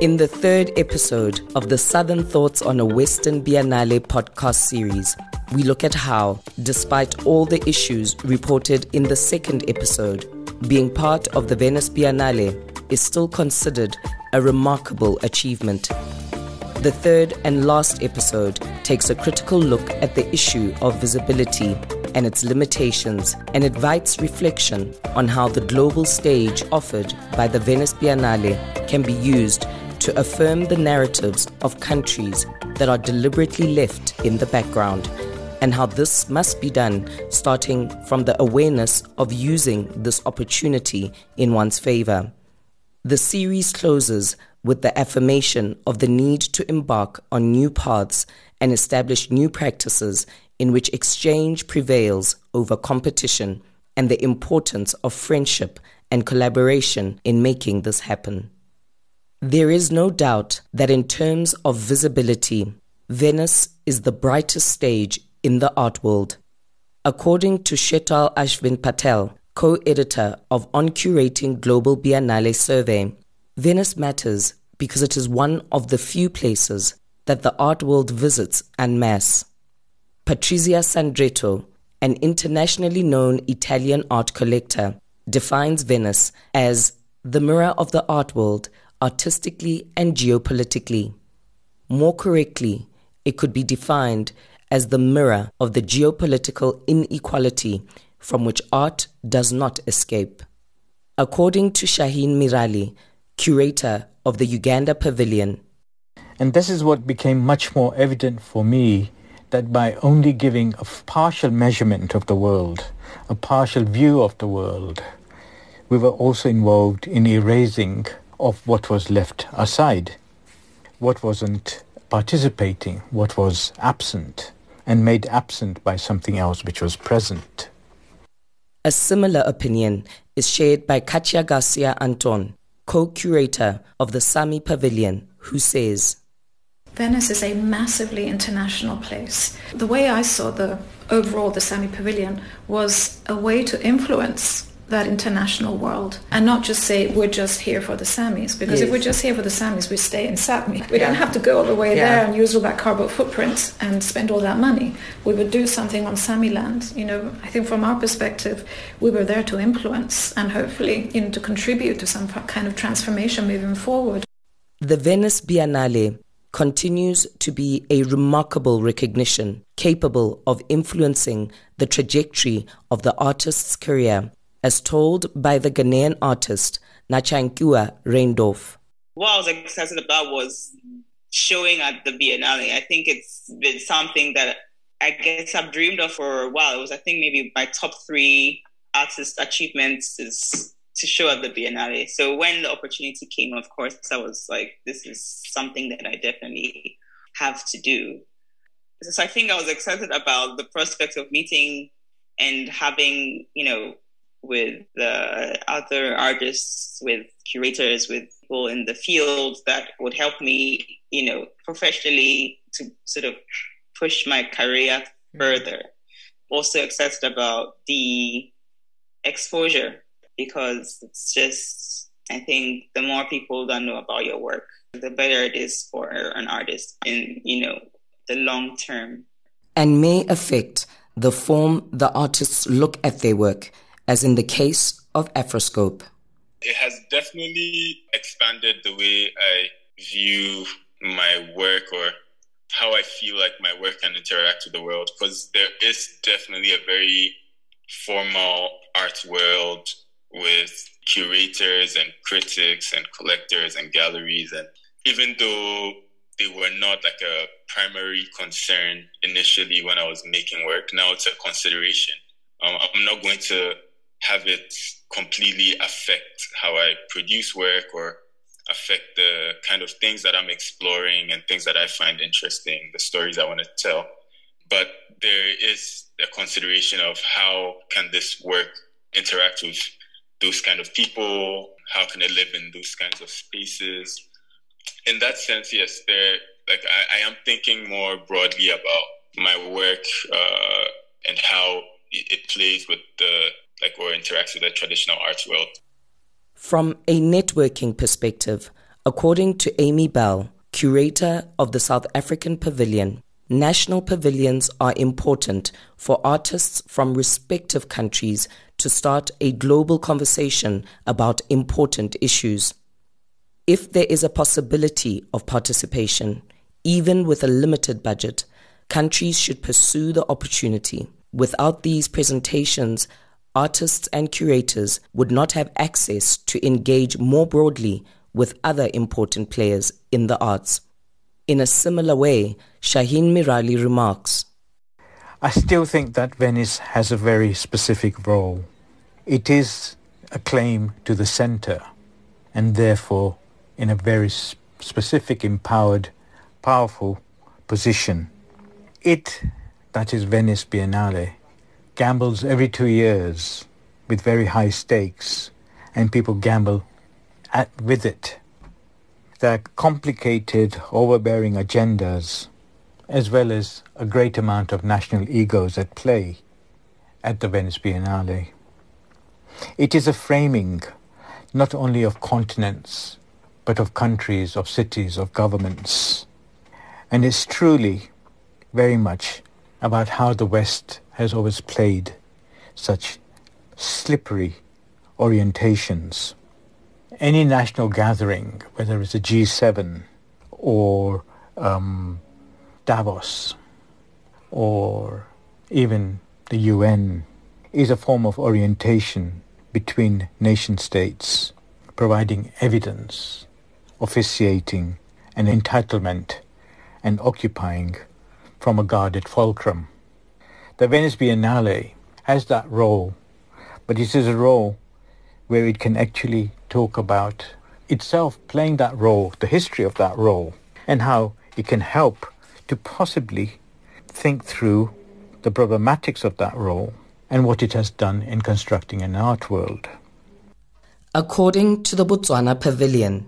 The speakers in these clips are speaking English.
In the third episode of the Southern Thoughts on a Western Biennale podcast series, we look at how, despite all the issues reported in the second episode, being part of the Venice Biennale is still considered a remarkable achievement. The third and last episode takes a critical look at the issue of visibility and its limitations and invites reflection on how the global stage offered by the Venice Biennale can be used to affirm the narratives of countries that are deliberately left in the background, and how this must be done starting from the awareness of using this opportunity in one's favor. The series closes with the affirmation of the need to embark on new paths and establish new practices in which exchange prevails over competition and the importance of friendship and collaboration in making this happen. There is no doubt that in terms of visibility, Venice is the brightest stage in the art world. According to Shetal Ashvin Patel, co editor of On Curating Global Biennale Survey, Venice matters because it is one of the few places that the art world visits en masse. Patrizia Sandretto, an internationally known Italian art collector, defines Venice as the mirror of the art world artistically and geopolitically. More correctly, it could be defined as the mirror of the geopolitical inequality from which art does not escape. According to Shaheen Merali, curator of the Uganda Pavilion, and this is what became much more evident for me that by only giving a partial measurement of the world, a partial view of the world, we were also involved in erasing of what was left aside, what wasn't participating, what was absent, and made absent by something else which was present. A similar opinion is shared by Katya Garcia Anton, co curator of the Sami Pavilion, who says Venice is a massively international place. The way I saw the overall the Sami Pavilion was a way to influence that international world and not just say we're just here for the Samis because yes. if we're just here for the Samis we stay in Sapmi. We yeah. don't have to go all the way yeah. there and use all that carbon footprint and spend all that money. We would do something on Sami land. You know, I think from our perspective we were there to influence and hopefully you know to contribute to some kind of transformation moving forward. The Venice Biennale continues to be a remarkable recognition capable of influencing the trajectory of the artist's career as told by the Ghanaian artist Na Chainkua Reindorf. What I was excited about was showing at the Biennale. I think it's been something that I guess I've dreamed of for a while. It was, I think, maybe my top three artist achievements is to show at the Biennale. So when the opportunity came, of course, I was like, this is something that I definitely have to do. So I think I was excited about the prospect of meeting and having, you know, with uh, other artists, with curators, with people in the field that would help me, you know, professionally to sort of push my career mm-hmm. further. Also excited about the exposure because it's just, I think the more people that know about your work, the better it is for an artist in, you know, the long term. And may affect the form the artists look at their work as in the case of Afroscope. It has definitely expanded the way I view my work or how I feel like my work can interact with the world because there is definitely a very formal art world with curators and critics and collectors and galleries and even though they were not like a primary concern initially when I was making work now it's a consideration um, I'm not going to have it completely affect how I produce work or affect the kind of things that I'm exploring and things that I find interesting, the stories I want to tell. But there is a consideration of how can this work interact with those kind of people? How can it live in those kinds of spaces? In that sense, yes, there. Like I, I am thinking more broadly about my work uh, and how it plays with the like or interacts with the traditional arts world. From a networking perspective, According to Amé Bell, curator of the South African Pavilion, national pavilions are important for artists from respective countries to start a global conversation about important issues. If there is a possibility of participation, even with a limited budget, countries should pursue the opportunity. Without these presentations, artists and curators would not have access to engage more broadly with other important players in the arts. In a similar way, Shaheen Merali remarks I still think that Venice has a very specific role. It is a claim to the center and therefore in a very specific, empowered, powerful position. It, that is Venice Biennale, gambles every two years with very high stakes, and people gamble at, with it. There are complicated, overbearing agendas, as well as a great amount of national egos at play at the Venice Biennale. It is a framing not only of continents, but of countries, of cities, of governments. And it's truly very much about how the West has always played such slippery orientations. Any national gathering, whether it's a G7 or um, Davos or even the UN, is a form of orientation between nation states, providing evidence, officiating, an entitlement, and occupying from a guarded fulcrum. The Venice Biennale has that role, but it is a role where it can actually talk about itself playing that role, the history of that role, and how it can help to possibly think through the problematics of that role and what it has done in constructing an art world. According to the Botswana Pavilion,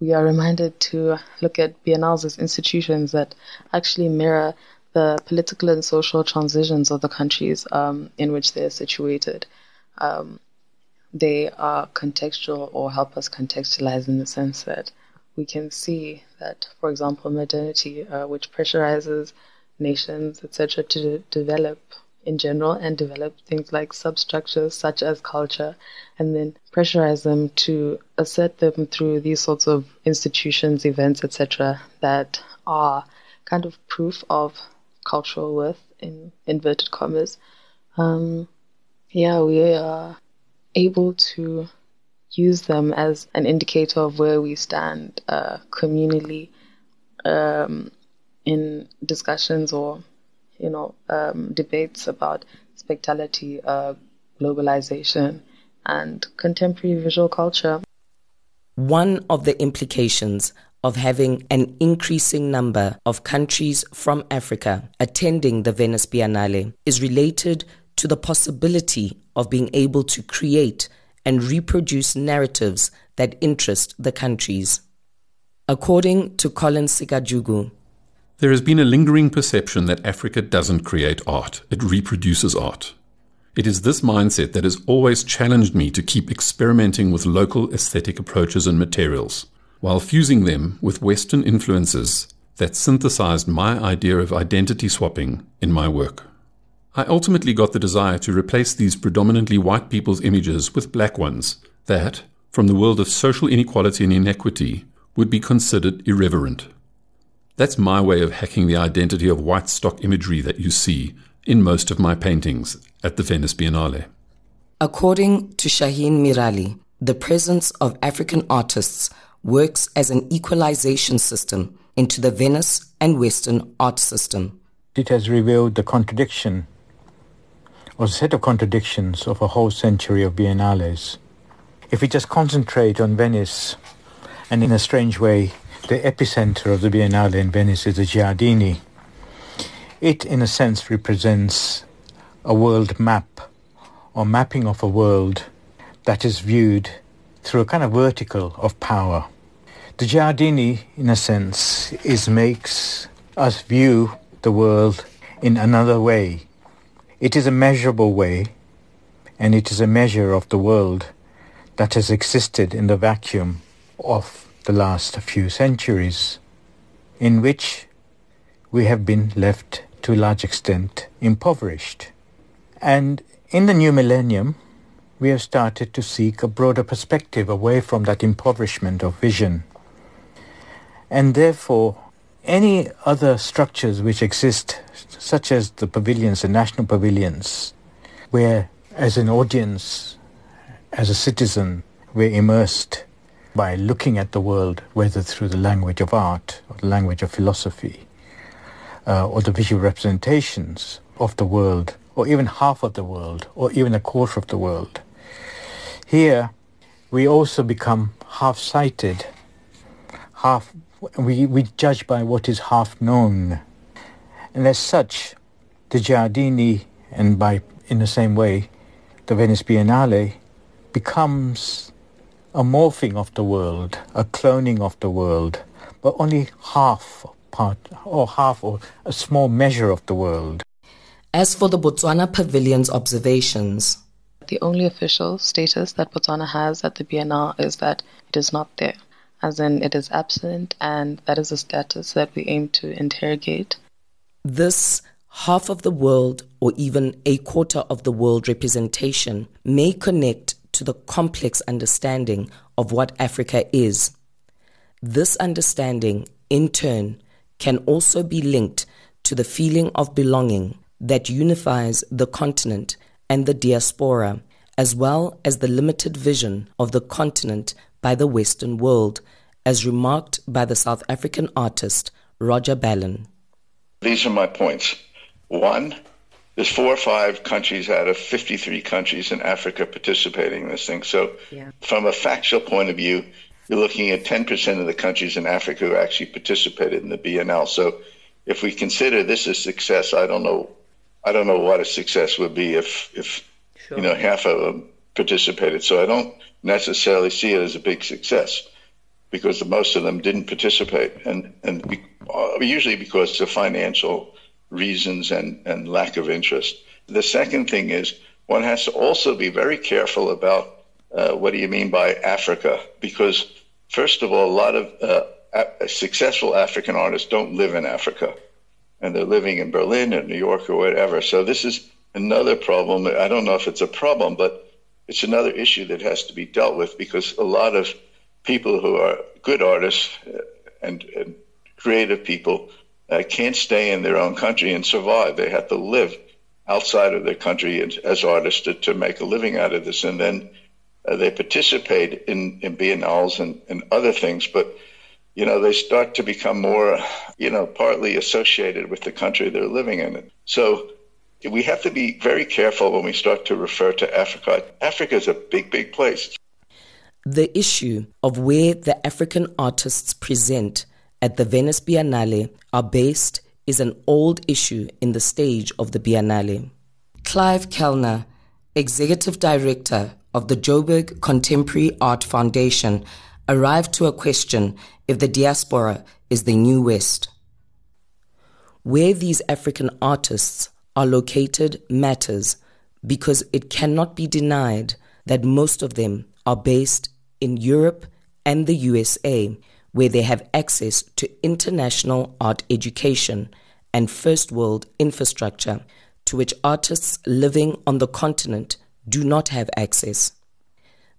we are reminded to look at biennales as institutions that actually mirror the political and social transitions of the countries um, in which they are situated. Um, they are contextual or help us contextualize in the sense that we can see that, for example, modernity, uh, which pressurizes nations, etc., to develop in general and develop things like substructures such as culture and then pressurize them to assert them through these sorts of institutions, events, etc., that are kind of proof of cultural worth in inverted commas. Um, yeah, we are able to use them as an indicator of where we stand uh, communally um, in discussions or you know um, debates about spectrality, uh, globalization, and contemporary visual culture. One of the implications of having an increasing number of countries from Africa attending the Venice Biennale is related to the possibility of being able to create and reproduce narratives that interest the countries. According to Collin Sekajugo, there has been a lingering perception that Africa doesn't create art, it reproduces art. It is this mindset that has always challenged me to keep experimenting with local aesthetic approaches and materials while fusing them with Western influences that synthesized my idea of identity swapping in my work. I ultimately got the desire to replace these predominantly white people's images with black ones that, from the world of social inequality and inequity, would be considered irreverent. That's my way of hacking the identity of white stock imagery that you see in most of my paintings at the Venice Biennale. According to Shaheen Merali, the presence of African artists works as an equalization system into the Venice and Western art system. It has revealed the contradiction or set of contradictions of a whole century of biennales. If we just concentrate on Venice, and in a strange way, the epicenter of the Biennale in Venice is the Giardini, it in a sense represents a world map or mapping of a world that is viewed through a kind of vertical of power. The Giardini, in a sense, is makes us view the world in another way. It is a measurable way, and it is a measure of the world that has existed in the vacuum of the last few centuries, in which we have been left to a large extent impoverished. And in the new millennium, we have started to seek a broader perspective away from that impoverishment of vision. And therefore, any other structures which exist, such as the pavilions, the national pavilions, where as an audience, as a citizen, we're immersed by looking at the world, whether through the language of art or the language of philosophy, uh, or the visual representations of the world, or even half of the world, or even a quarter of the world. Here, we also become half-sighted, half we, we judge by what is half known. And as such, the Giardini, and by in the same way, the Venice Biennale, becomes a morphing of the world, a cloning of the world, but only half part, or half, or a small measure of the world. As for the Botswana Pavilion's observations, the only official status that Botswana has at the Biennale is that it is not there as in it is absent, and that is a status that we aim to interrogate. This half of the world, or even a quarter of the world representation, may connect to the complex understanding of what Africa is. This understanding, in turn, can also be linked to the feeling of belonging that unifies the continent and the diaspora, as well as the limited vision of the continent by the Western world, as remarked by the South African artist Roger Ballen. These are my points. One, there's four or five countries out of 53 countries in Africa participating in this thing. So, yeah. from a factual point of view, you're looking at 10% of the countries in Africa who actually participated in the Biennale. So, if we consider this a success, I don't know, I don't know what a success would be if, if sure. you know, half of them participated. So, I don't necessarily see it as a big success because most of them didn't participate, and and uh, usually because of financial reasons and and lack of interest. The second thing is one has to also be very careful about uh, what do you mean by Africa, because first of all, a lot of uh, successful African artists don't live in Africa, and they're living in Berlin or New York or whatever. So this is another problem. I don't know if it's a problem, but it's another issue that has to be dealt with because a lot of people who are good artists uh, and, and creative people uh, can't stay in their own country and survive. They have to live outside of their country as, as artists to, to, make a living out of this. And then uh, they participate in, in biennales and, and other things, but you know, they start to become more, you know, partly associated with the country they're living in. So we have to be very careful when we start to refer to Africa. Africa is a big, big place. The issue of where the African artists present at the Venice Biennale are based is an old issue in the stage of the Biennale. Clive Kellner, executive director of the Joburg Contemporary Art Foundation, arrived to a question if the diaspora is the new West. Where these African artists are located matters because it cannot be denied that most of them are based in Europe and the USA, where they have access to international art education and first world infrastructure to which artists living on the continent do not have access.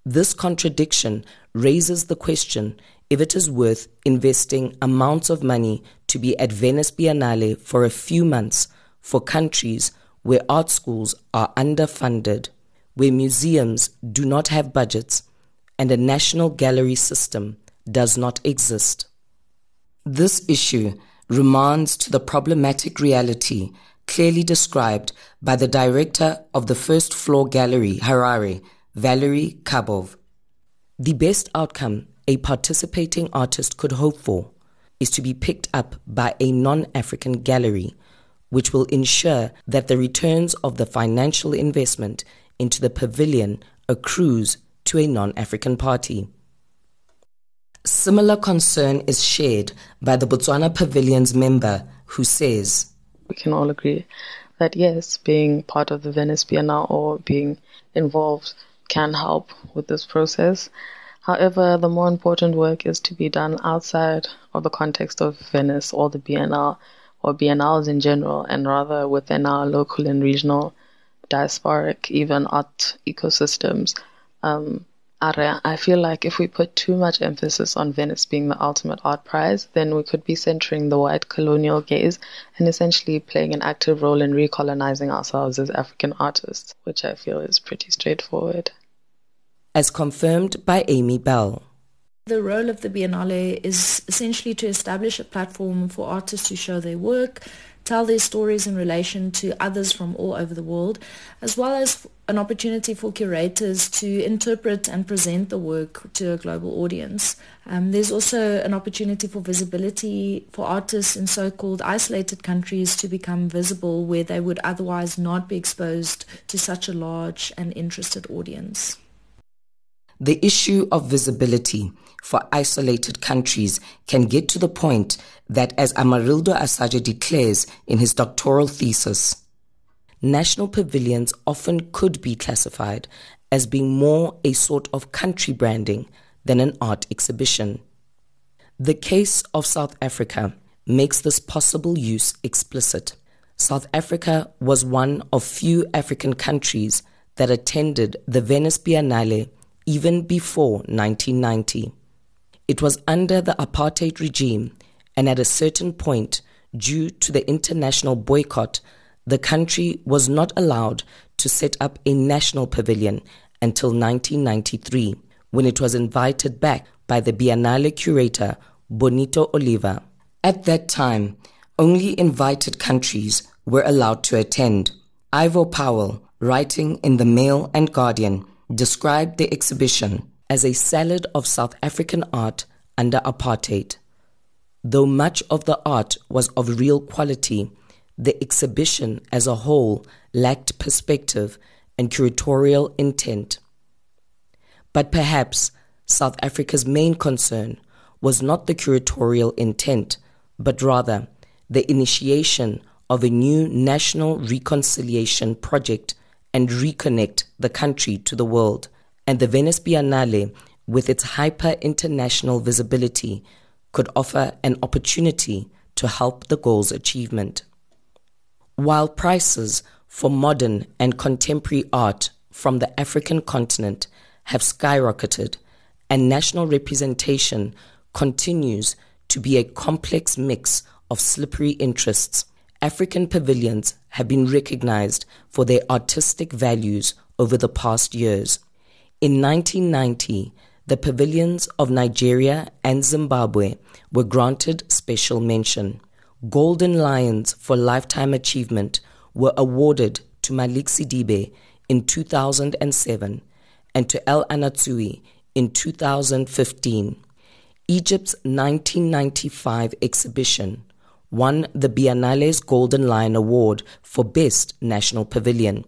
This contradiction raises the question if it is worth investing amounts of money to be at Venice Biennale for a few months for countries where art schools are underfunded, where museums do not have budgets, and a national gallery system does not exist. This issue remands to the problematic reality clearly described by the director of the First Floor Gallery, Harare, Valerie Kabov. The best outcome a participating artist could hope for is to be picked up by a non African gallery which will ensure that the returns of the financial investment into the pavilion accrues to a non-African party. Similar concern is shared by the Botswana Pavilion's member who says, We can all agree that yes, being part of the Venice Biennale or being involved can help with this process. However, the more important work is to be done outside of the context of Venice or the Biennale or biennales in general, and rather within our local and regional diasporic, even art ecosystems. Um, I feel like if we put too much emphasis on Venice being the ultimate art prize, then we could be centering the white colonial gaze and essentially playing an active role in recolonizing ourselves as African artists, which I feel is pretty straightforward. As confirmed by Amé Bell. The role of the Biennale is essentially to establish a platform for artists to show their work, tell their stories in relation to others from all over the world, as well as an opportunity for curators to interpret and present the work to a global audience. Um, there's also an opportunity for visibility for artists in so-called isolated countries to become visible where they would otherwise not be exposed to such a large and interested audience. The issue of visibility for isolated countries can get to the point that, as Amarildo Asaja declares in his doctoral thesis, national pavilions often could be classified as being more a sort of country branding than an art exhibition. The case of South Africa makes this possible use explicit. South Africa was one of few African countries that attended the Venice Biennale even before 1990. It was under the apartheid regime, and at a certain point, due to the international boycott, the country was not allowed to set up a national pavilion until 1993, when it was invited back by the Biennale curator Bonito Oliva. At that time, only invited countries were allowed to attend. Ivor Powell, writing in the Mail and Guardian, described the exhibition as a salad of South African art under apartheid. Though much of the art was of real quality, the exhibition as a whole lacked perspective and curatorial intent. But perhaps South Africa's main concern was not the curatorial intent, but rather the initiation of a new national reconciliation project and reconnect the country to the world and the Venice Biennale, with its hyper international visibility, could offer an opportunity to help the goal's achievement. While prices for modern and contemporary art from the African continent have skyrocketed, and national representation continues to be a complex mix of slippery interests, African pavilions have been recognized for their artistic values over the past years. In 1990, the pavilions of Nigeria and Zimbabwe were granted special mention. Golden Lions for Lifetime Achievement were awarded to Malick Sidibe in 2007 and to El Anatsui in 2015. Egypt's 1995 exhibition won the Biennale's Golden Lion Award for Best National Pavilion,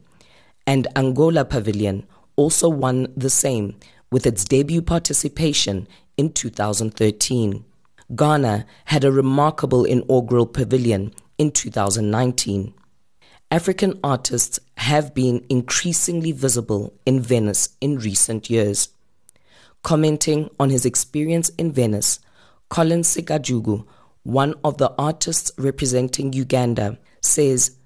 and Angola Pavilion also won the same with its debut participation in 2013. Ghana had a remarkable inaugural pavilion in 2019. African artists have been increasingly visible in Venice in recent years. Commenting on his experience in Venice, Collin Sekajugo, one of the artists representing Uganda, says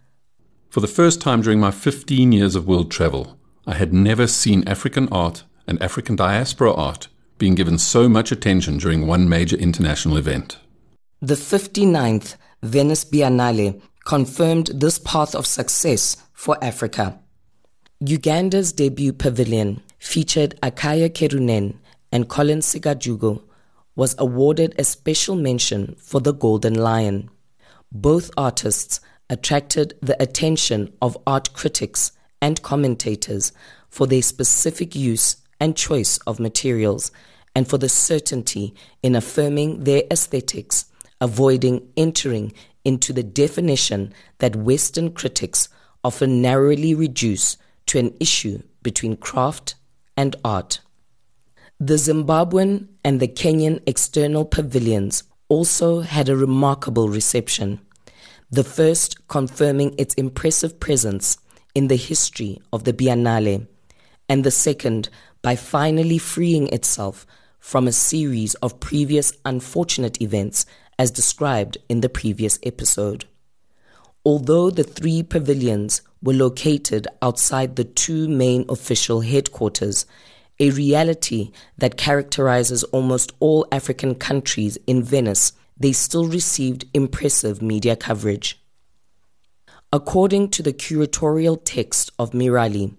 For the first time during my 15 years of world travel, I had never seen African art and African diaspora art being given so much attention during one major international event. The 59th Venice Biennale confirmed this path of success for Africa. Uganda's debut pavilion featured Acaye Kerunen and Collin Sekajugo was awarded a special mention for the Golden Lion. Both artists attracted the attention of art critics and commentators for their specific use and choice of materials, and for the certainty in affirming their aesthetics, avoiding entering into the definition that Western critics often narrowly reduce to an issue between craft and art. The Zimbabwean and the Kenyan external pavilions also had a remarkable reception, the first confirming its impressive presence in the history of the Biennale, and the second by finally freeing itself from a series of previous unfortunate events as described in the previous episode. Although the three pavilions were located outside the two main official headquarters, a reality that characterizes almost all African countries in Venice, they still received impressive media coverage. According to the curatorial text of Merali,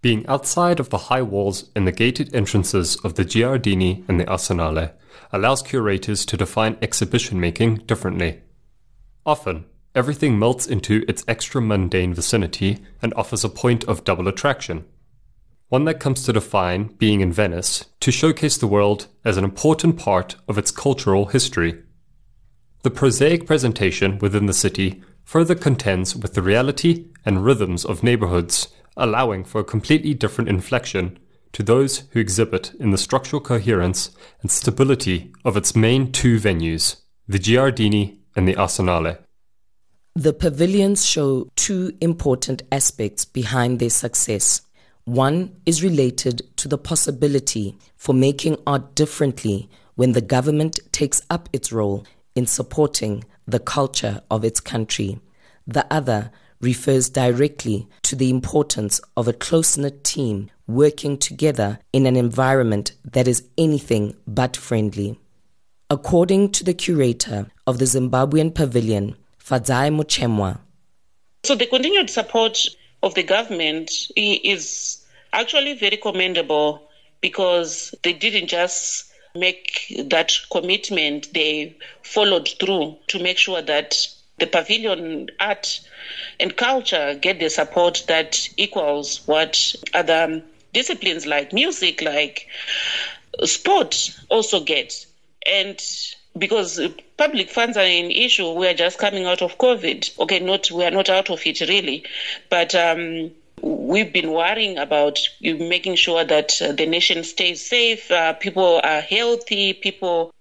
being outside of the high walls and the gated entrances of the Giardini and the Arsenale allows curators to define exhibition making differently. Often, everything melts into its extra mundane vicinity and offers a point of double attraction. One that comes to define being in Venice to showcase the world as an important part of its cultural history. The prosaic presentation within the city further contends with the reality and rhythms of neighborhoods, allowing for a completely different inflection to those who exhibit in the structural coherence and stability of its main two venues, the Giardini and the Arsenale. The pavilions show two important aspects behind their success. One is related to the possibility for making art differently when the government takes up its role in supporting the culture of its country. The other refers directly to the importance of a close knit team working together in an environment that is anything but friendly. According to the curator of the Zimbabwean Pavilion, Fadzai Muchemwa. So the continued support of the government is actually very commendable because they didn't just make that commitment, they followed through to make sure that the pavilion art and culture get the support that equals what other disciplines like music, like sport also get. And because public funds are an issue, we are just coming out of COVID. Okay, not we are not out of it really, but um, we've been worrying about making sure that uh, the nation stays safe, uh, people are healthy, people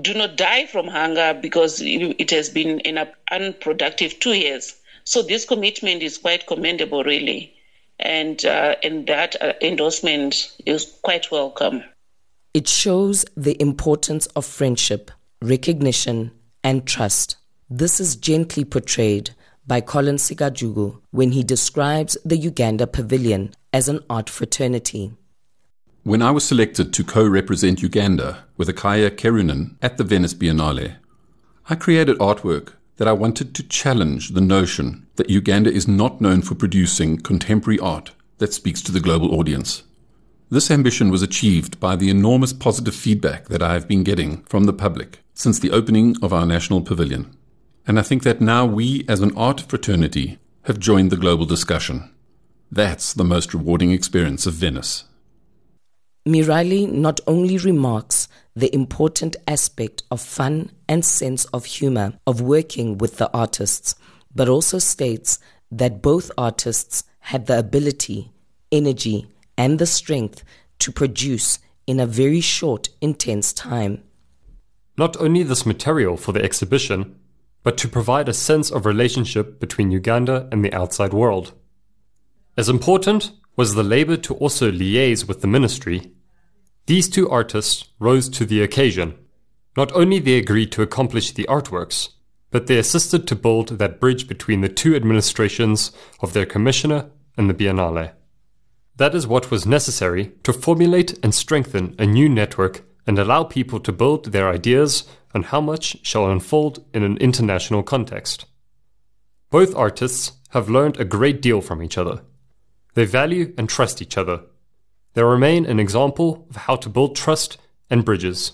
do not die from hunger because it has been an unproductive two years. So this commitment is quite commendable, really, and uh, and that uh, endorsement is quite welcome. It shows the importance of friendship, recognition, and trust. This is gently portrayed by Collin Sekajugo when he describes the Uganda Pavilion as an art fraternity. When I was selected to co represent Uganda with Acaye Kerunen at the Venice Biennale, I created artwork that I wanted to challenge the notion that Uganda is not known for producing contemporary art that speaks to the global audience. This ambition was achieved by the enormous positive feedback that I have been getting from the public since the opening of our national pavilion. And I think that now we, as an art fraternity, have joined the global discussion. That's the most rewarding experience of Venice. Merali not only remarks the important aspect of fun and sense of humor of working with the artists, but also states that both artists had the ability, energy, and the strength to produce in a very short, intense time. Not only this material for the exhibition, but to provide a sense of relationship between Uganda and the outside world. As important was the labor to also liaise with the ministry. These two artists rose to the occasion. Not only they agreed to accomplish the artworks, but they assisted to build that bridge between the two administrations of their commissioner and the Biennale. That is what was necessary to formulate and strengthen a new network and allow people to build their ideas on how much shall unfold in an international context. Both artists have learned a great deal from each other. They value and trust each other. They remain an example of how to build trust and bridges.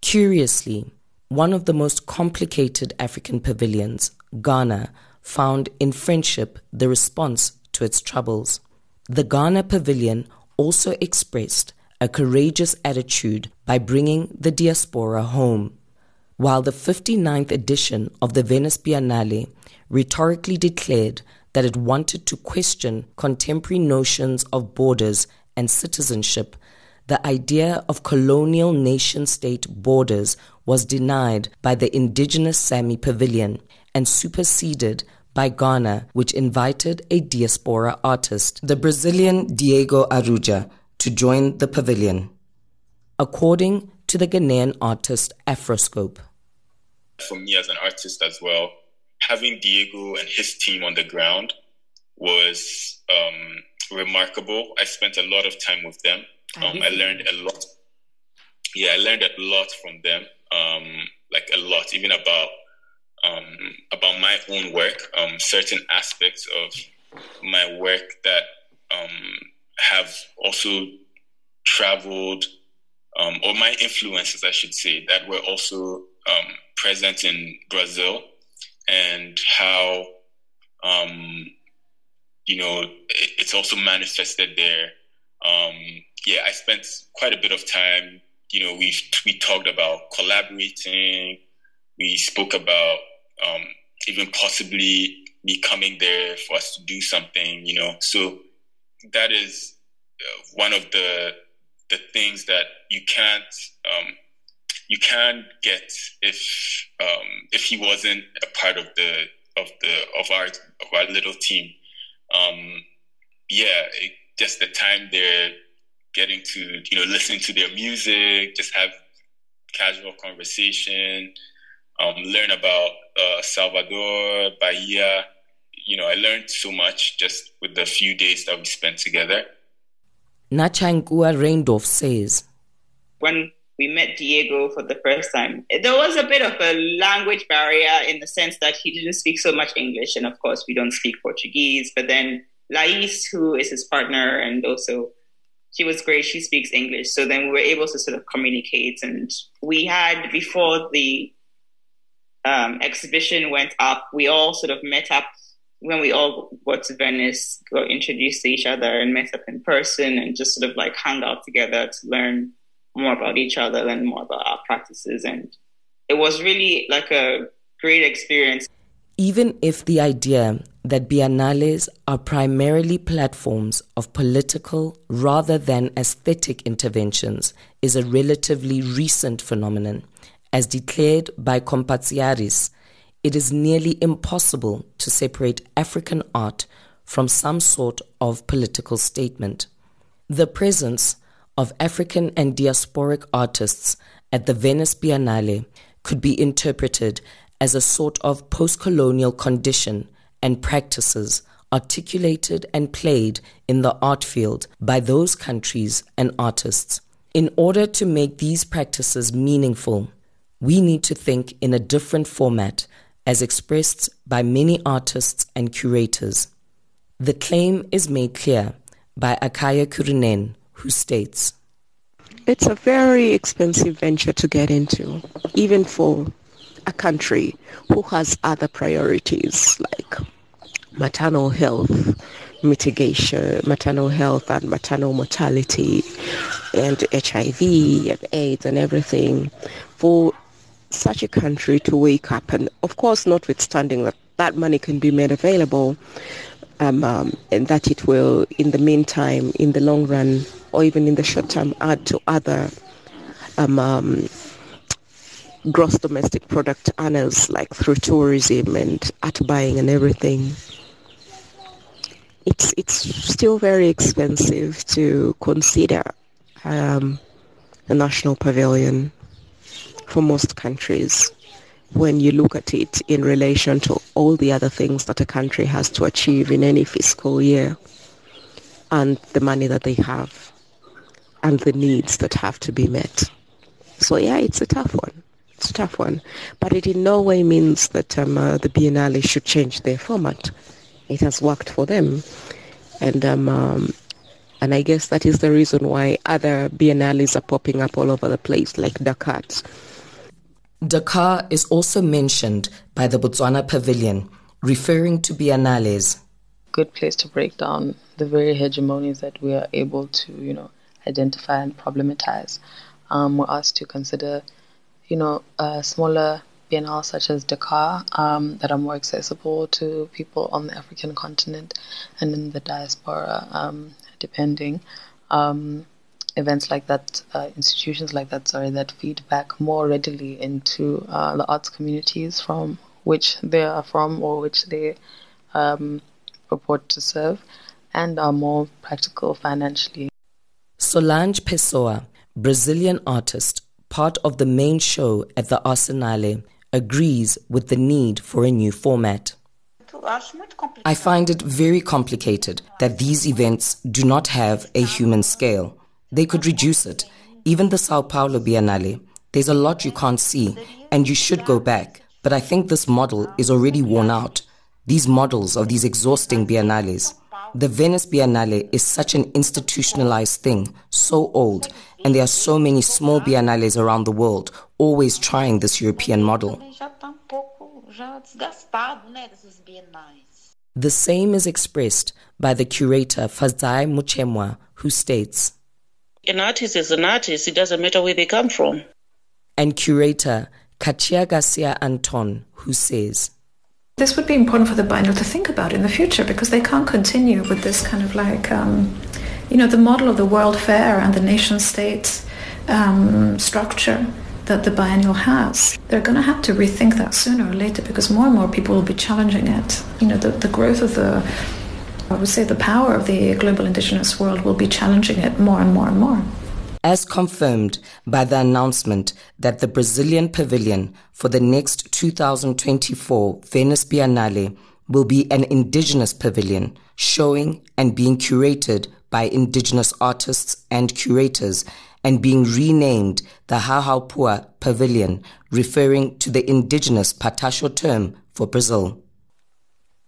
Curiously, one of the most complicated African pavilions, Ghana, found in friendship the response to its troubles. The Ghana Pavilion also expressed a courageous attitude by bringing the diaspora home. While the 59th edition of the Venice Biennale rhetorically declared that it wanted to question contemporary notions of borders and citizenship, the idea of colonial nation state borders was denied by the indigenous Sami Pavilion and superseded by Ghana, which invited a diaspora artist, the Brazilian Diego Araúja, to join the pavilion. according to the Ghanaian artist Afroscope. For me as an artist as well, having Diego and his team on the ground was um, remarkable. I spent a lot of time with them. Um, I learned a lot. Yeah, I learned a lot from them. Um, like a lot, even about um, about my own work, um, certain aspects of my work that um, have also traveled, um, or my influences, I should say, that were also um, present in Brazil, and how um, you know it, it's also manifested there. yeah, I spent quite a bit of time. You know, we we talked about collaborating. We spoke about um, even possibly me coming there for us to do something, you know. So that is uh, one of the the things that you can't um, you can't get if um, if he wasn't a part of the of the of our of our little team. Um, yeah, it, just the time they're getting to you know listen to their music, just have casual conversation, um, learn about uh, Salvador, Bahia. You know, I learned so much just with the few days that we spent together. Na Chainkua Reindorf says, When we met Diego for the first time, there was a bit of a language barrier in the sense that he didn't speak so much English. And of course, we don't speak Portuguese. But then Lais, who is his partner and also she was great. She speaks English. So then we were able to sort of communicate. And we had, before the um, exhibition went up, we all sort of met up when we all got to Venice, got introduced to each other and met up in person and just sort of like hung out together to learn more about each other and more about our practices. And it was really like a great experience. Even if the idea that biennales are primarily platforms of political rather than aesthetic interventions is a relatively recent phenomenon, as declared by Kompatsiaris, it is nearly impossible to separate African art from some sort of political statement. The presence of African and diasporic artists at the Venice Biennale could be interpreted as a sort of post colonial condition and practices articulated and played in the art field by those countries and artists. In order to make these practices meaningful, we need to think in a different format as expressed by many artists and curators. The claim is made clear by Acaye Kerunen, who states It's a very expensive venture to get into, even for a country who has other priorities like maternal health mitigation, maternal health and maternal mortality, and HIV and AIDS and everything. For such a country to wake up. And of course notwithstanding that that money can be made available um, um, and that it will in the meantime in the long run or even in the short term add to other um, um gross domestic product earners like through tourism and art buying and everything. It's it's still very expensive to consider um, a national pavilion for most countries when you look at it in relation to all the other things that a country has to achieve in any fiscal year and the money that they have and the needs that have to be met. So yeah, it's a tough one. It's a tough one. But it in no way means that um, uh, the Biennale should change their format. It has worked for them. And um, um, and I guess that is the reason why other biennales are popping up all over the place, like Dakar. Dakar is also mentioned by the Botswana Pavilion, referring to biennales. Good place to break down the very hegemonies that we are able to, you know, identify and problematize. Um, we're asked to consider, you know, uh, smaller biennales such as Dakar um, that are more accessible to people on the African continent and in the diaspora, um, depending. Um, events like that, uh, institutions like that, sorry, that feed back more readily into uh, the arts communities from which they are from or which they um, purport to serve, and are more practical financially. Solange Pessoa, Brazilian artist, part of the main show at the Arsenale, agrees with the need for a new format. I find it very complicated that these events do not have a human scale. They could reduce it. Even the Sao Paulo Biennale, there's a lot you can't see, and you should go back. But I think this model is already worn out. These models of these exhausting biennales. The Venice Biennale is such an institutionalized thing, so old, and there are so many small biennales around the world, always trying this European model. The same is expressed by the curator Fadzayi Muchemwa, who states An artist is an artist, it doesn't matter where they come from. And curator Katya Garcia Anton, who says this would be important for the biennial to think about in the future because they can't continue with this kind of like, um, you know, the model of the World Fair and the nation state um, structure that the biennial has. They're going to have to rethink that sooner or later because more and more people will be challenging it. You know, the, the growth of the, I would say the power of the global indigenous world will be challenging it more and more and more. As confirmed by the announcement that the Brazilian pavilion for the next 2024 Venice Biennale will be an indigenous pavilion showing and being curated by indigenous artists and curators and being renamed the Hãhãwpuá Pavilion, referring to the indigenous Pataxó term for Brazil.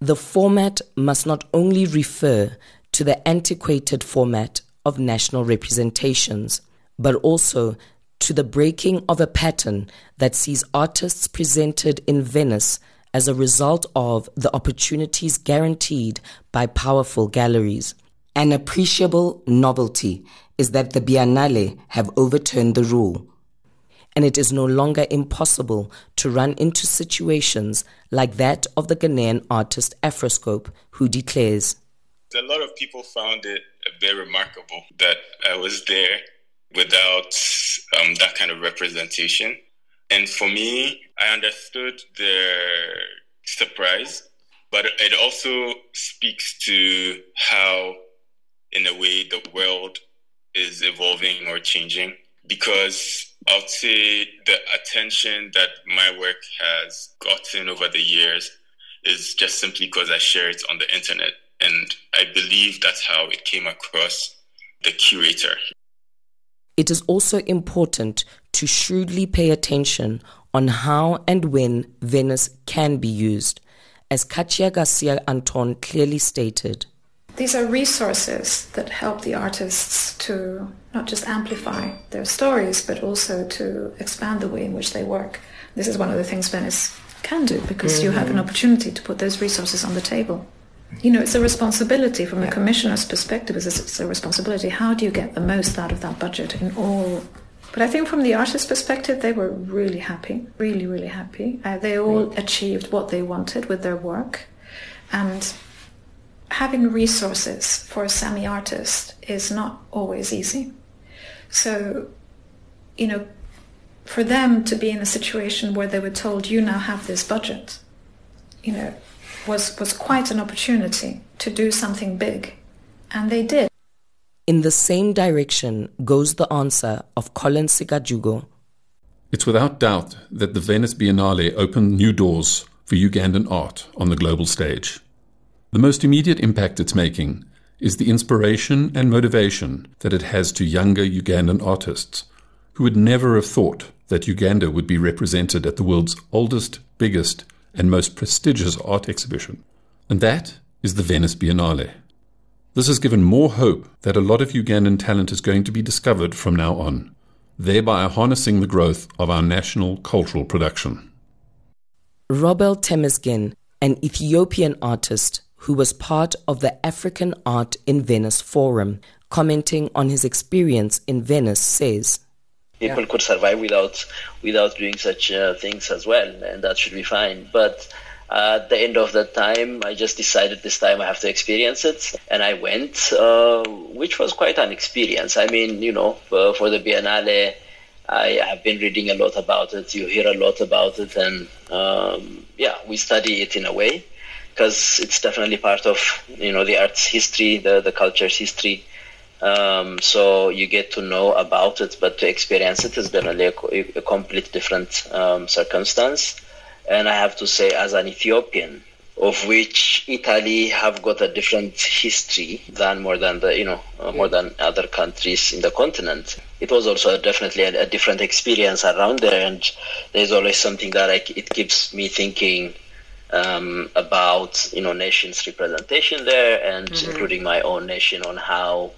The format must not only refer to the antiquated format of national representations, but also to the breaking of a pattern that sees artists presented in Venice as a result of the opportunities guaranteed by powerful galleries. An appreciable novelty is that the Biennale have overturned the rule. And it is no longer impossible to run into situations like that of the Ghanaian artist Afroscope, who declares A lot of people found it very remarkable that I was there without um, that kind of representation. And for me, I understood their surprise, but it also speaks to how, in a way, the world is evolving or changing because I would say the attention that my work has gotten over the years is just simply because I share it on the internet. And I believe that's how it came across the curator. It is also important to shrewdly pay attention on how and when Venice can be used, as Katya Garcia Anton clearly stated. These are resources that help the artists to not just amplify their stories, but also to expand the way in which they work. This is one of the things Venice can do because mm-hmm. you have an mm-hmm. opportunity to put those resources on the table. You know, it's a responsibility from yeah. a commissioner's perspective. It's a responsibility. How do you get the most out of that budget in all? But I think from the artist's perspective, they were really happy, really, really happy. Uh, they all right. achieved what they wanted with their work, and having resources for a Sami artist is not always easy. So, you know, for them to be in a situation where they were told, you now have this budget, you know, was, was quite an opportunity to do something big. And they did. In the same direction goes the answer of Collin Sekajugo. It's without doubt that the Venice Biennale opened new doors for Ugandan art on the global stage. The most immediate impact it's making is the inspiration and motivation that it has to younger Ugandan artists who would never have thought that Uganda would be represented at the world's oldest, biggest, and most prestigious art exhibition. And that is the Venice Biennale. This has given more hope that a lot of Ugandan talent is going to be discovered from now on, thereby harnessing the growth of our national cultural production. Robel Temesgen, an Ethiopian artist, who was part of the African Art in Venice Forum, commenting on his experience in Venice, says, People yeah. could survive without without doing such uh, things as well, and that should be fine. But uh, at the end of that time, I just decided this time I have to experience it, and I went, uh, which was quite an experience. I mean, you know, for, for the Biennale, I have been reading a lot about it. You hear a lot about it, and um, yeah, we study it in a way because it's definitely part of you know the arts history, the the culture's history. Um, so you get to know about it, but to experience it is definitely a, a complete different um, circumstance. And I have to say, as an Ethiopian, of which Italy have got a different history than more than the you know uh, more than other countries in the continent. It was also definitely a, a different experience around there, and there's always something that I, it keeps me thinking um, about you know nations representation there, and mm-hmm. including my own nation on how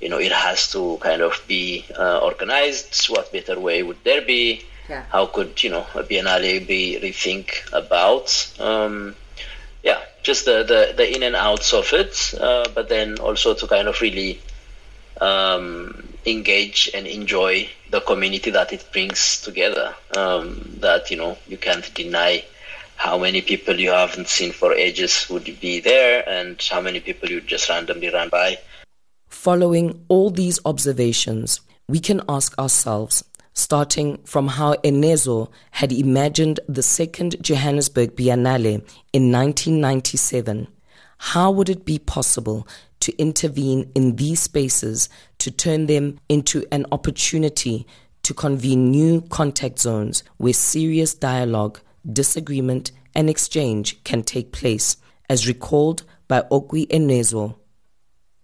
you know it has to kind of be uh, organized. What better way would there be? Yeah. How could you know a biennale be rethink about? Um, yeah, just the, the, the in and outs of it, uh, but then also to kind of really um, engage and enjoy the community that it brings together. Um, that you know you can't deny how many people you haven't seen for ages would be there, and how many people you just randomly run by. Following all these observations, we can ask ourselves starting from how Enwezor had imagined the second Johannesburg Biennale in 1997. How would it be possible to intervene in these spaces to turn them into an opportunity to convene new contact zones where serious dialogue, disagreement, and exchange can take place, as recalled by Okwui Enwezor?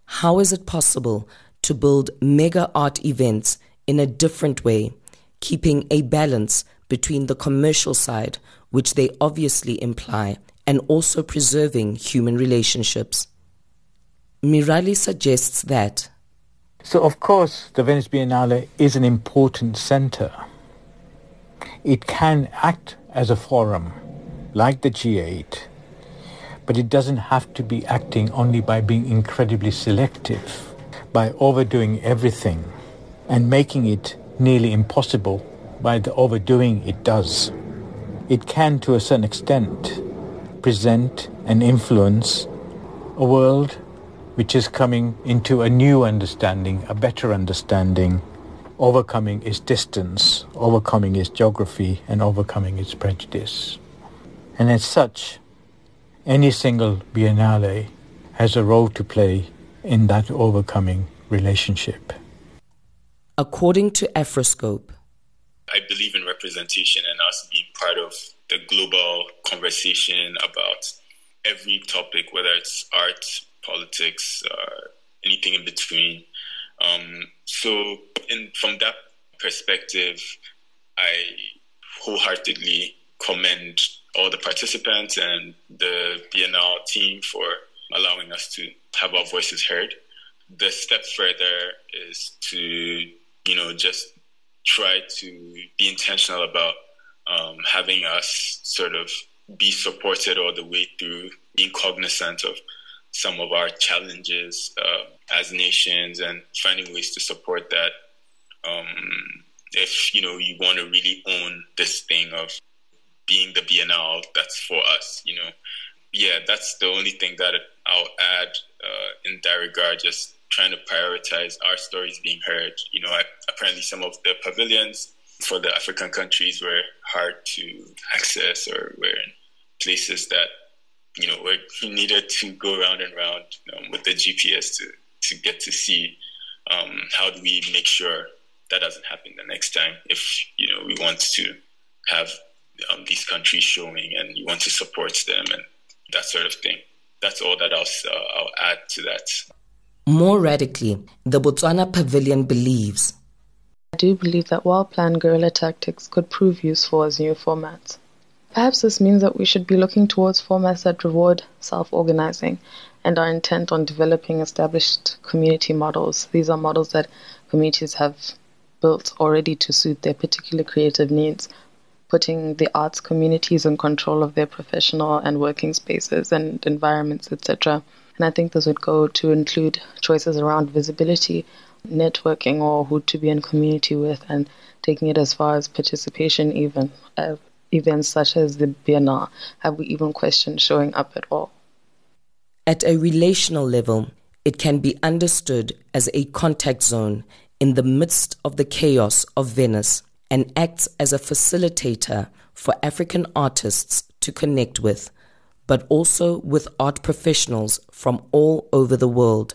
How is it possible to build mega art events in a different way, keeping a balance between the commercial side, which they obviously imply, and also preserving human relationships. Merali suggests that. So, of course, the Venice Biennale is an important center. It can act as a forum, like the G8, but it doesn't have to be acting only by being incredibly selective, by overdoing everything and making it nearly impossible by the overdoing it does. It can, to a certain extent, present and influence a world which is coming into a new understanding, a better understanding, overcoming its distance, overcoming its geography, and overcoming its prejudice. And as such, any single biennale has a role to play in that overcoming relationship. According to Afroscope, I believe in representation and us being part of the global conversation about every topic, whether it's art, politics, uh, anything in between. Um, so, in, from that perspective, I wholeheartedly commend all the participants and the Biennale team for allowing us to have our voices heard. The step further is to you know, just try to be intentional about um, having us sort of be supported all the way through, being cognizant of some of our challenges uh, as nations and finding ways to support that. Um, if you know you want to really own this thing of being the Biennale, that's for us. You know, yeah, that's the only thing that I'll add uh, in that regard. Just trying to prioritize our stories being heard. You know, apparently some of the pavilions for the African countries were hard to access or were in places that, you know, where you needed to go round and round um, with the GPS to, to get to see um, how do we make sure that doesn't happen the next time if, you know, we want to have um, these countries showing and you want to support them and that sort of thing. That's all that I'll, uh, I'll add to that. More radically, the Botswana Pavilion believes. I do believe that well planned guerrilla tactics could prove useful as new formats. Perhaps this means that we should be looking towards formats that reward self organizing and are intent on developing established community models. These are models that communities have built already to suit their particular creative needs, putting the arts communities in control of their professional and working spaces and environments, etc. And I think this would go to include choices around visibility, networking, or who to be in community with, and taking it as far as participation, even uh, events such as the Biennale. Have we even questioned showing up at all? At a relational level, it can be understood as a contact zone in the midst of the chaos of Venice and acts as a facilitator for African artists to connect with but also with art professionals from all over the world,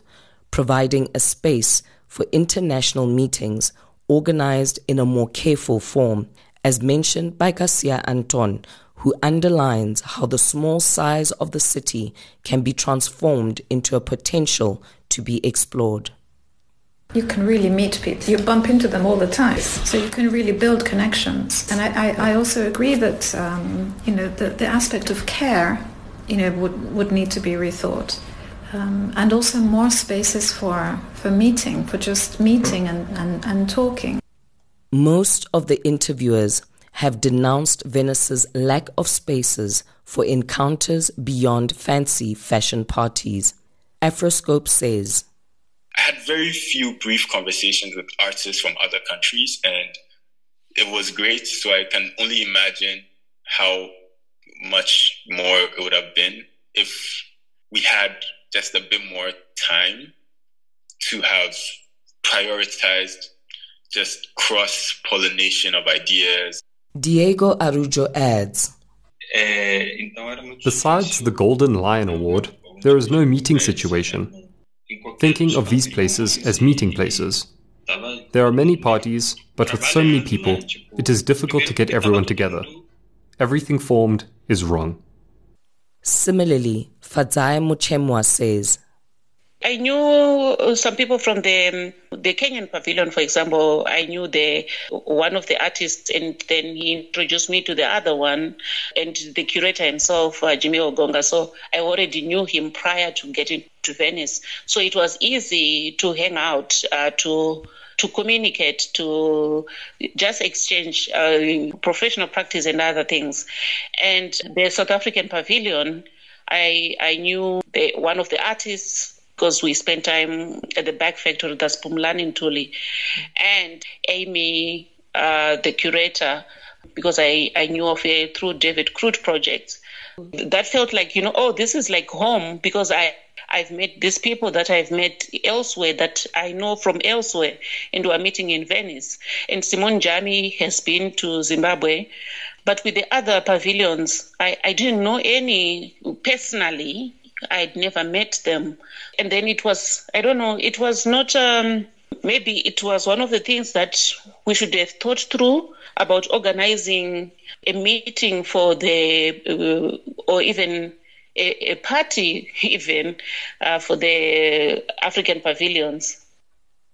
providing a space for international meetings organized in a more careful form, as mentioned by Garcia Anton, who underlines how the small size of the city can be transformed into a potential to be explored. You can really meet people. You bump into them all the time. So you can really build connections. And I, I, I also agree that, um, you know, the, the aspect of care, you know, would, would need to be rethought. Um, and also more spaces for, for meeting, for just meeting and, and, and talking. Most of the interviewers have denounced Venice's lack of spaces for encounters beyond fancy fashion parties. Afroscope says, I had very few brief conversations with artists from other countries, and it was great. So I can only imagine how much more it would have been if we had just a bit more time to have prioritized just cross pollination of ideas. Diego Araúja adds Besides the Golden Lion Award, there is no meeting situation. Thinking of these places as meeting places. There are many parties, but with so many people, it is difficult to get everyone together. Everything formed is wrong. Similarly, Fadzayi Muchemwa says, I knew some people from the the Kenyan pavilion, for example. I knew the one of the artists, and then he introduced me to the other one, and the curator himself, uh, Jimmy Ogonga. So I already knew him prior to getting to Venice. So it was easy to hang out, uh, to to communicate, to just exchange uh, professional practice and other things. And the South African pavilion, I I knew the, one of the artists because we spent time at the back factory, that's Pumlani Ntuli, and Amé, uh, the curator, because I, I knew of her through David Krut project. That felt like, you know, oh, this is like home because I, I've met these people that I've met elsewhere that I know from elsewhere, and we're meeting in Venice. And Simone Jami has been to Zimbabwe. But with the other pavilions, I, I didn't know any personally I'd never met them. And then it was, I don't know, it was not, um, maybe it was one of the things that we should have thought through about organizing a meeting for the, uh, or even a, a party, even uh, for the African pavilions.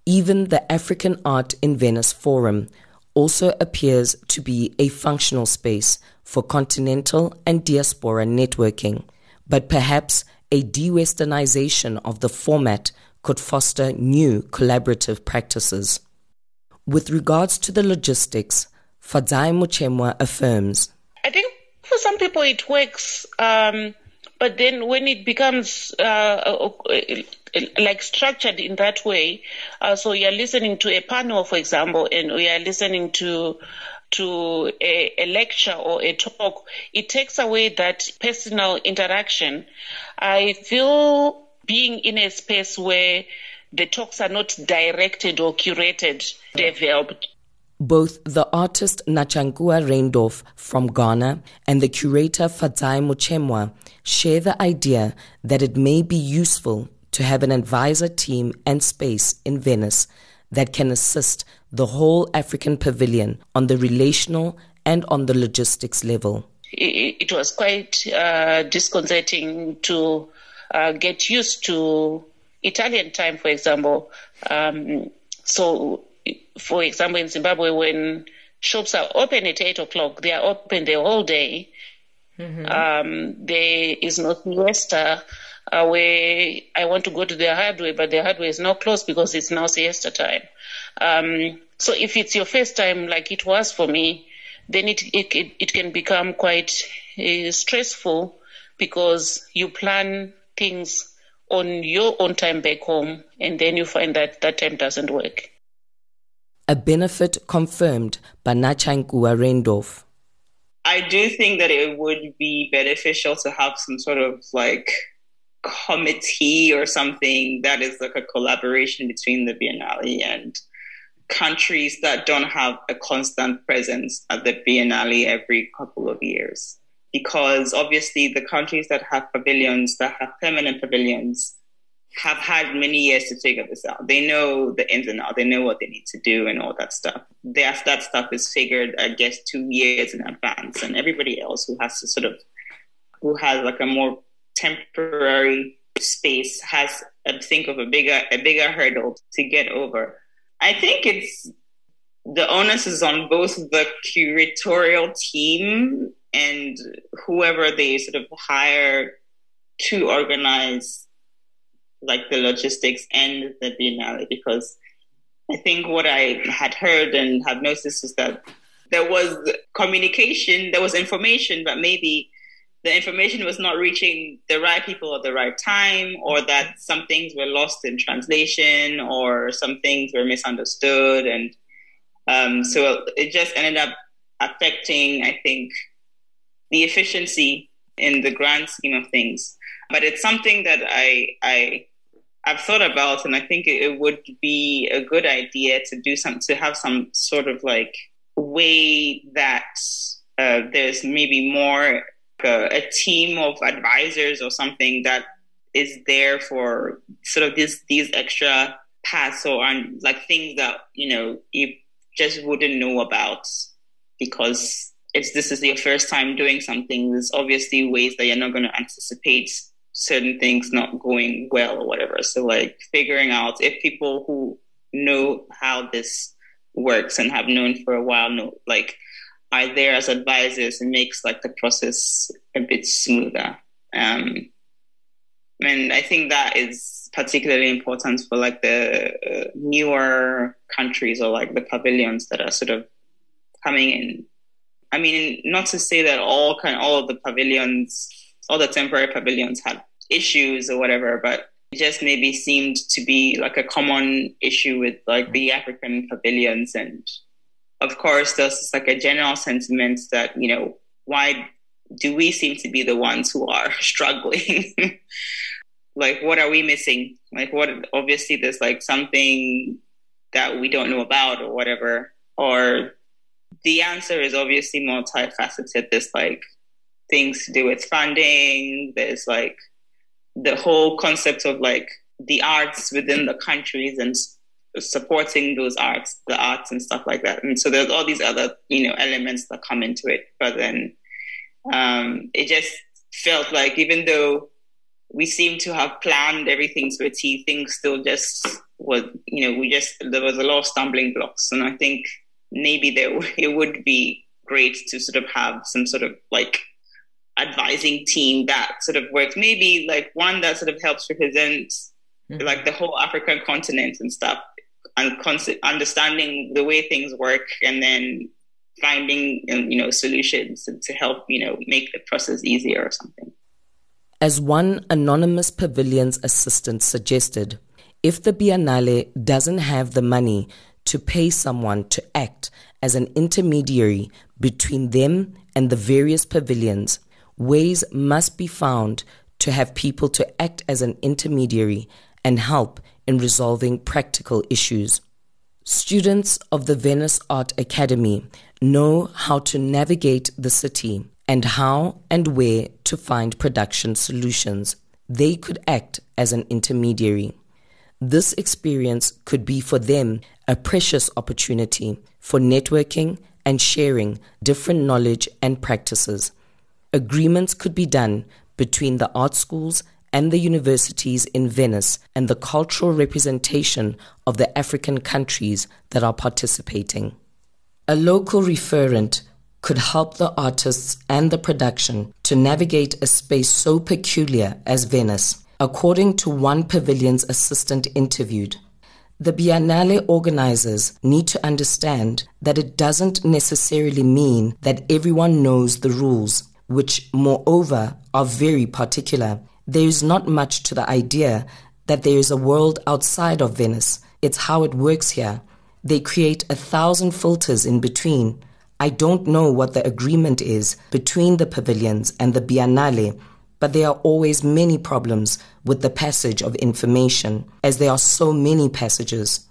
Even the African Art in Venice Forum also appears to be a functional space for continental and diaspora networking, but perhaps a de-westernization of the format could foster new collaborative practices. With regards to the logistics, Fadzayi Muchemwa affirms. I think for some people it works, um, but then when it becomes uh, uh, like structured in that way, uh, so you're listening to a panel, for example, and we are listening to to a, a, lecture or a talk, it takes away that personal interaction. I feel being in a space where the talks are not directed or curated, developed. Both the artist Na Chainkua Reindorf from Ghana and the curator Fadzayi Muchemwa share the idea that it may be useful to have an advisor team and space in Venice that can assist the whole African pavilion on the relational and on the logistics level. It, was quite uh, disconcerting to uh, get used to Italian time, for example. Um, so, for example, in Zimbabwe, when shops are open at 8 o'clock, they are open the whole day. Mm-hmm. Um, there is no siesta uh, where I want to go to the hardware, but the hardware is now closed because it's now siesta time. Um, so if it's your first time, like it was for me, then it it, it can become quite uh, stressful because you plan things on your own time back home, and then you find that that time doesn't work. A benefit confirmed by Na Chainkua Reindorf. I do think that it would be beneficial to have some sort of like committee or something that is like a collaboration between the Biennale and countries that don't have a constant presence at the Biennale every couple of years. Because obviously, the countries that have pavilions, that have permanent pavilions, have had many years to figure this out. They know the ins and outs. They know what they need to do and all that stuff. That that stuff is figured, I guess, two years in advance. And everybody else who has to sort of, who has like a more temporary space has, I think, of a bigger a bigger hurdle to get over. I think it's the onus is on both the curatorial team and whoever they sort of hire to organize like the logistics and the Biennale because I think what I had heard and had noticed is that there was communication, there was information, but maybe the information was not reaching the right people at the right time, or that some things were lost in translation, or some things were misunderstood. And um, so it just ended up affecting, I think, the efficiency in the grand scheme of things. But it's something that I, I I've thought about, and I think it would be a good idea to do some to have some sort of like way that uh, there's maybe more uh, a team of advisors or something that is there for sort of these these extra paths or um, like things that you know you just wouldn't know about because it's this is your first time doing something. There's obviously ways that you're not going to anticipate certain things not going well or whatever. So like figuring out if people who know how this works and have known for a while know like are there as advisors and makes like the process a bit smoother. Um, and I think that is particularly important for like the uh, newer countries or like the pavilions that are sort of coming in. I mean, not to say that all kind, all of the pavilions, all the temporary pavilions had issues or whatever, but it just maybe seemed to be like a common issue with like the African pavilions. And of course, there's like a general sentiment that, you know, why do we seem to be the ones who are struggling? like, what are we missing? Like, what, obviously, there's like something that we don't know about or whatever. Or the answer is obviously multifaceted. There's like things to do with funding, there's like the whole concept of like the arts within the countries and supporting those arts, the arts and stuff like that. And so there's all these other, you know, elements that come into it. But then um, it just felt like even though we seem to have planned everything to a T, things still just was, you know, we just, there was a lot of stumbling blocks. And I think maybe there, it would be great to sort of have some sort of like advising team that sort of works. Maybe like one that sort of helps represent mm-hmm. like the whole African continent and stuff, and con- understanding the way things work, and then finding um, you know solutions to, to help you know make the process easier or something. As one anonymous pavilion's assistant suggested, if the Biennale doesn't have the money to pay someone to act as an intermediary between them and the various pavilions, ways must be found to have people to act as an intermediary and help in resolving practical issues. Students of the Venice Art Academy know how to navigate the city and how and where to find production solutions. They could act as an intermediary. This experience could be for them a precious opportunity for networking and sharing different knowledge and practices agreements could be done between the art schools and the universities in Venice and the cultural representation of the African countries that are participating. A local referent could help the artists and the production to navigate a space so peculiar as Venice, according to one pavilion's assistant interviewed. The Biennale organizers need to understand that it doesn't necessarily mean that everyone knows the rules which moreover are very particular. There is not much to the idea that there is a world outside of Venice. It's how it works here. They create a thousand filters in between. I don't know what the agreement is between the pavilions and the Biennale, but there are always many problems with the passage of information, as there are so many passages.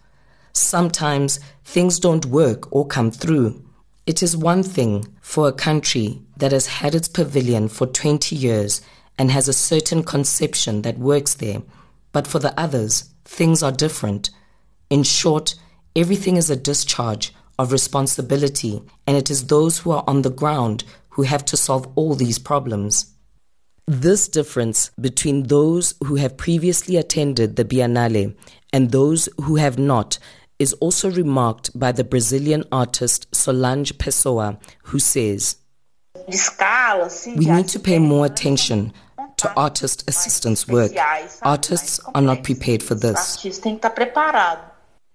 Sometimes things don't work or come through. It is one thing for a country that has had its pavilion for 20 years and has a certain conception that works there, but for the others, things are different. In short, everything is a discharge of responsibility, and it is those who are on the ground who have to solve all these problems. This difference between those who have previously attended the Biennale and those who have not is also remarked by the Brazilian artist Solange Pessoa, who says, We need to pay more attention to artist assistance work. Artists are not prepared for this.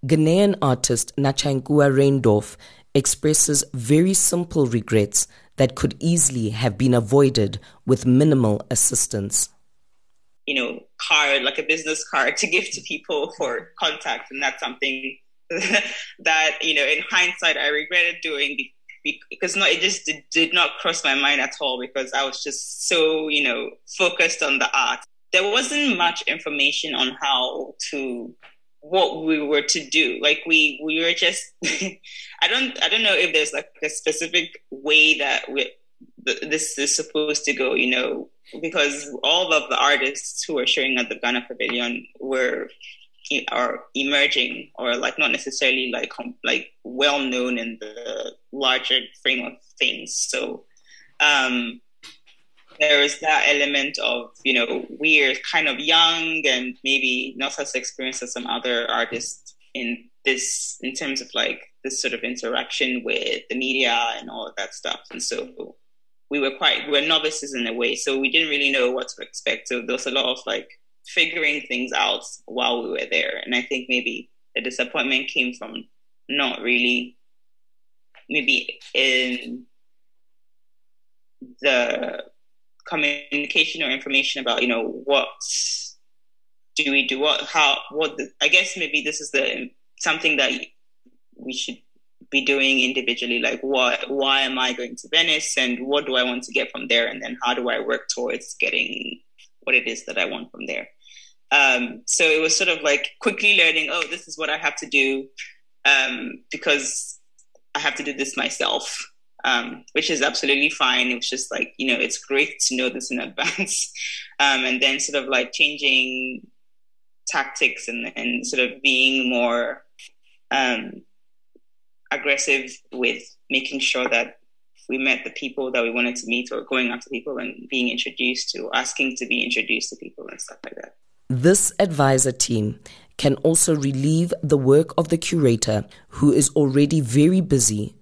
Ghanaian artist Na Chainkua Reindorf expresses very simple regrets that could easily have been avoided with minimal assistance. You know, card, like a business card to give to people for contact. And that's something that, you know, in hindsight, I regretted doing because no, it just did, did not cross my mind at all because I was just so, you know, focused on the art. There wasn't much information on how to what we were to do. Like we we were just I don't I don't know if there's like a specific way that we, this is supposed to go. You know, because all of the artists who were showing at the Ghana Pavilion were are emerging or like not necessarily like like well known in the larger frame of things. So um, there is that element of you know we're kind of young and maybe not as experienced as some other artists in this in terms of like this sort of interaction with the media and all of that stuff. And so we were quite we were novices in a way. So we didn't really know what to expect. So there was a lot of like figuring things out while we were there. And i think maybe the disappointment came from not really maybe in the communication or information about you know what do we do? What how what the, i guess maybe this is the something that we should be doing individually like what why am i going to venice and what do i want to get from there? And then how do i work towards getting what it is that i want from there um, so it was sort of like quickly learning oh this is what i have to do um, because i have to do this myself um, which is absolutely fine. It was just like, you know, it's great to know this in advance. Um, and then sort of like changing tactics and, and sort of being more um, aggressive with making sure that we met the people that we wanted to meet or going after people and being introduced to, asking to be introduced to people and stuff like that. This advisor team can also relieve the work of the curator who is already very busy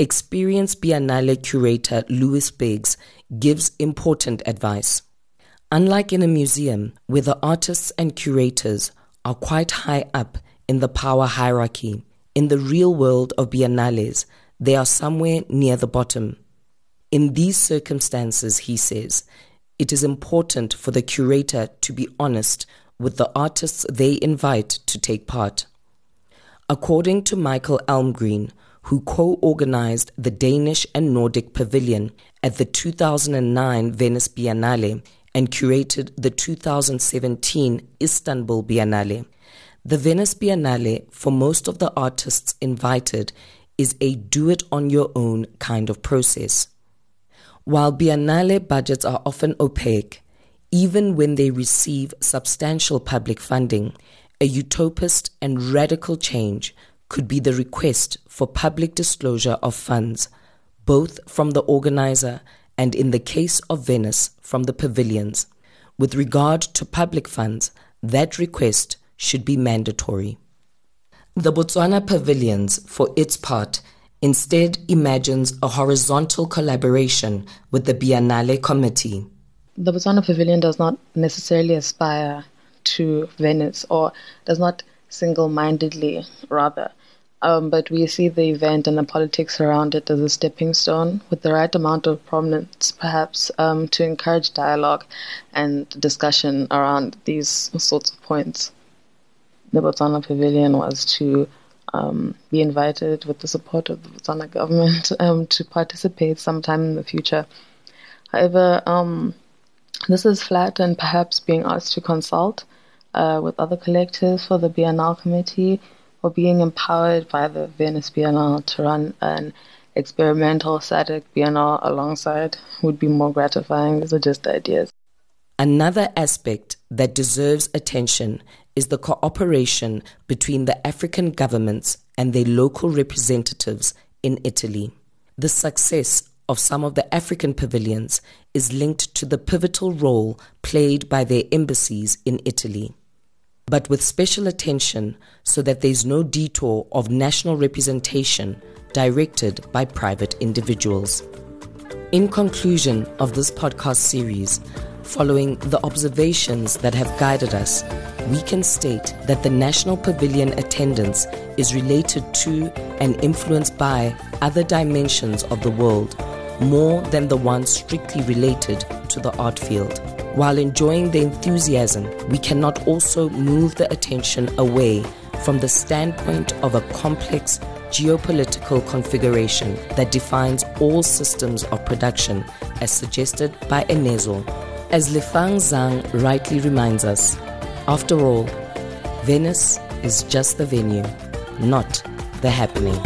Experienced Biennale curator Lewis Biggs gives important advice. Unlike in a museum, where the artists and curators are quite high up in the power hierarchy, in the real world of biennales, they are somewhere near the bottom. In these circumstances, he says, it is important for the curator to be honest with the artists they invite to take part. According to Michael Elmgreen, who co organized the Danish and Nordic Pavilion at the 2009 Venice Biennale and curated the 2017 Istanbul Biennale. The Venice Biennale, for most of the artists invited, is a do it on your own kind of process. While Biennale budgets are often opaque, even when they receive substantial public funding, a utopist and radical change could be the request for public disclosure of funds, both from the organizer and, in the case of Venice, from the pavilions. With regard to public funds, that request should be mandatory. The Botswana Pavilions, for its part, instead imagines a horizontal collaboration with the Biennale Committee. The Botswana Pavilion does not necessarily aspire to Venice or does not single mindedly, rather, um, but we see the event and the politics around it as a stepping stone with the right amount of prominence, perhaps, um, to encourage dialogue and discussion around these sorts of points. The Botswana Pavilion was to um, be invited with the support of the Botswana government um, to participate sometime in the future. However, um, this is flat and perhaps being asked to consult uh, with other collectors for the Biennale Committee or being empowered by the Venice Biennale to run an experimental SADC Biennale alongside would be more gratifying. These are just ideas. Another aspect that deserves attention is the cooperation between the African governments and their local representatives in Italy. The success of some of the African pavilions is linked to the pivotal role played by their embassies in Italy. But with special attention so that there's no detour of national representation directed by private individuals. In conclusion of this podcast series, following the observations that have guided us, we can state that the National Pavilion attendance is related to and influenced by other dimensions of the world more than the ones strictly related to the art field. While enjoying the enthusiasm, we cannot also move the attention away from the standpoint of a complex geopolitical configuration that defines all systems of production as suggested by Enwezor. As Lifang Zhang rightly reminds us, after all, Venice is just the venue, not the happening.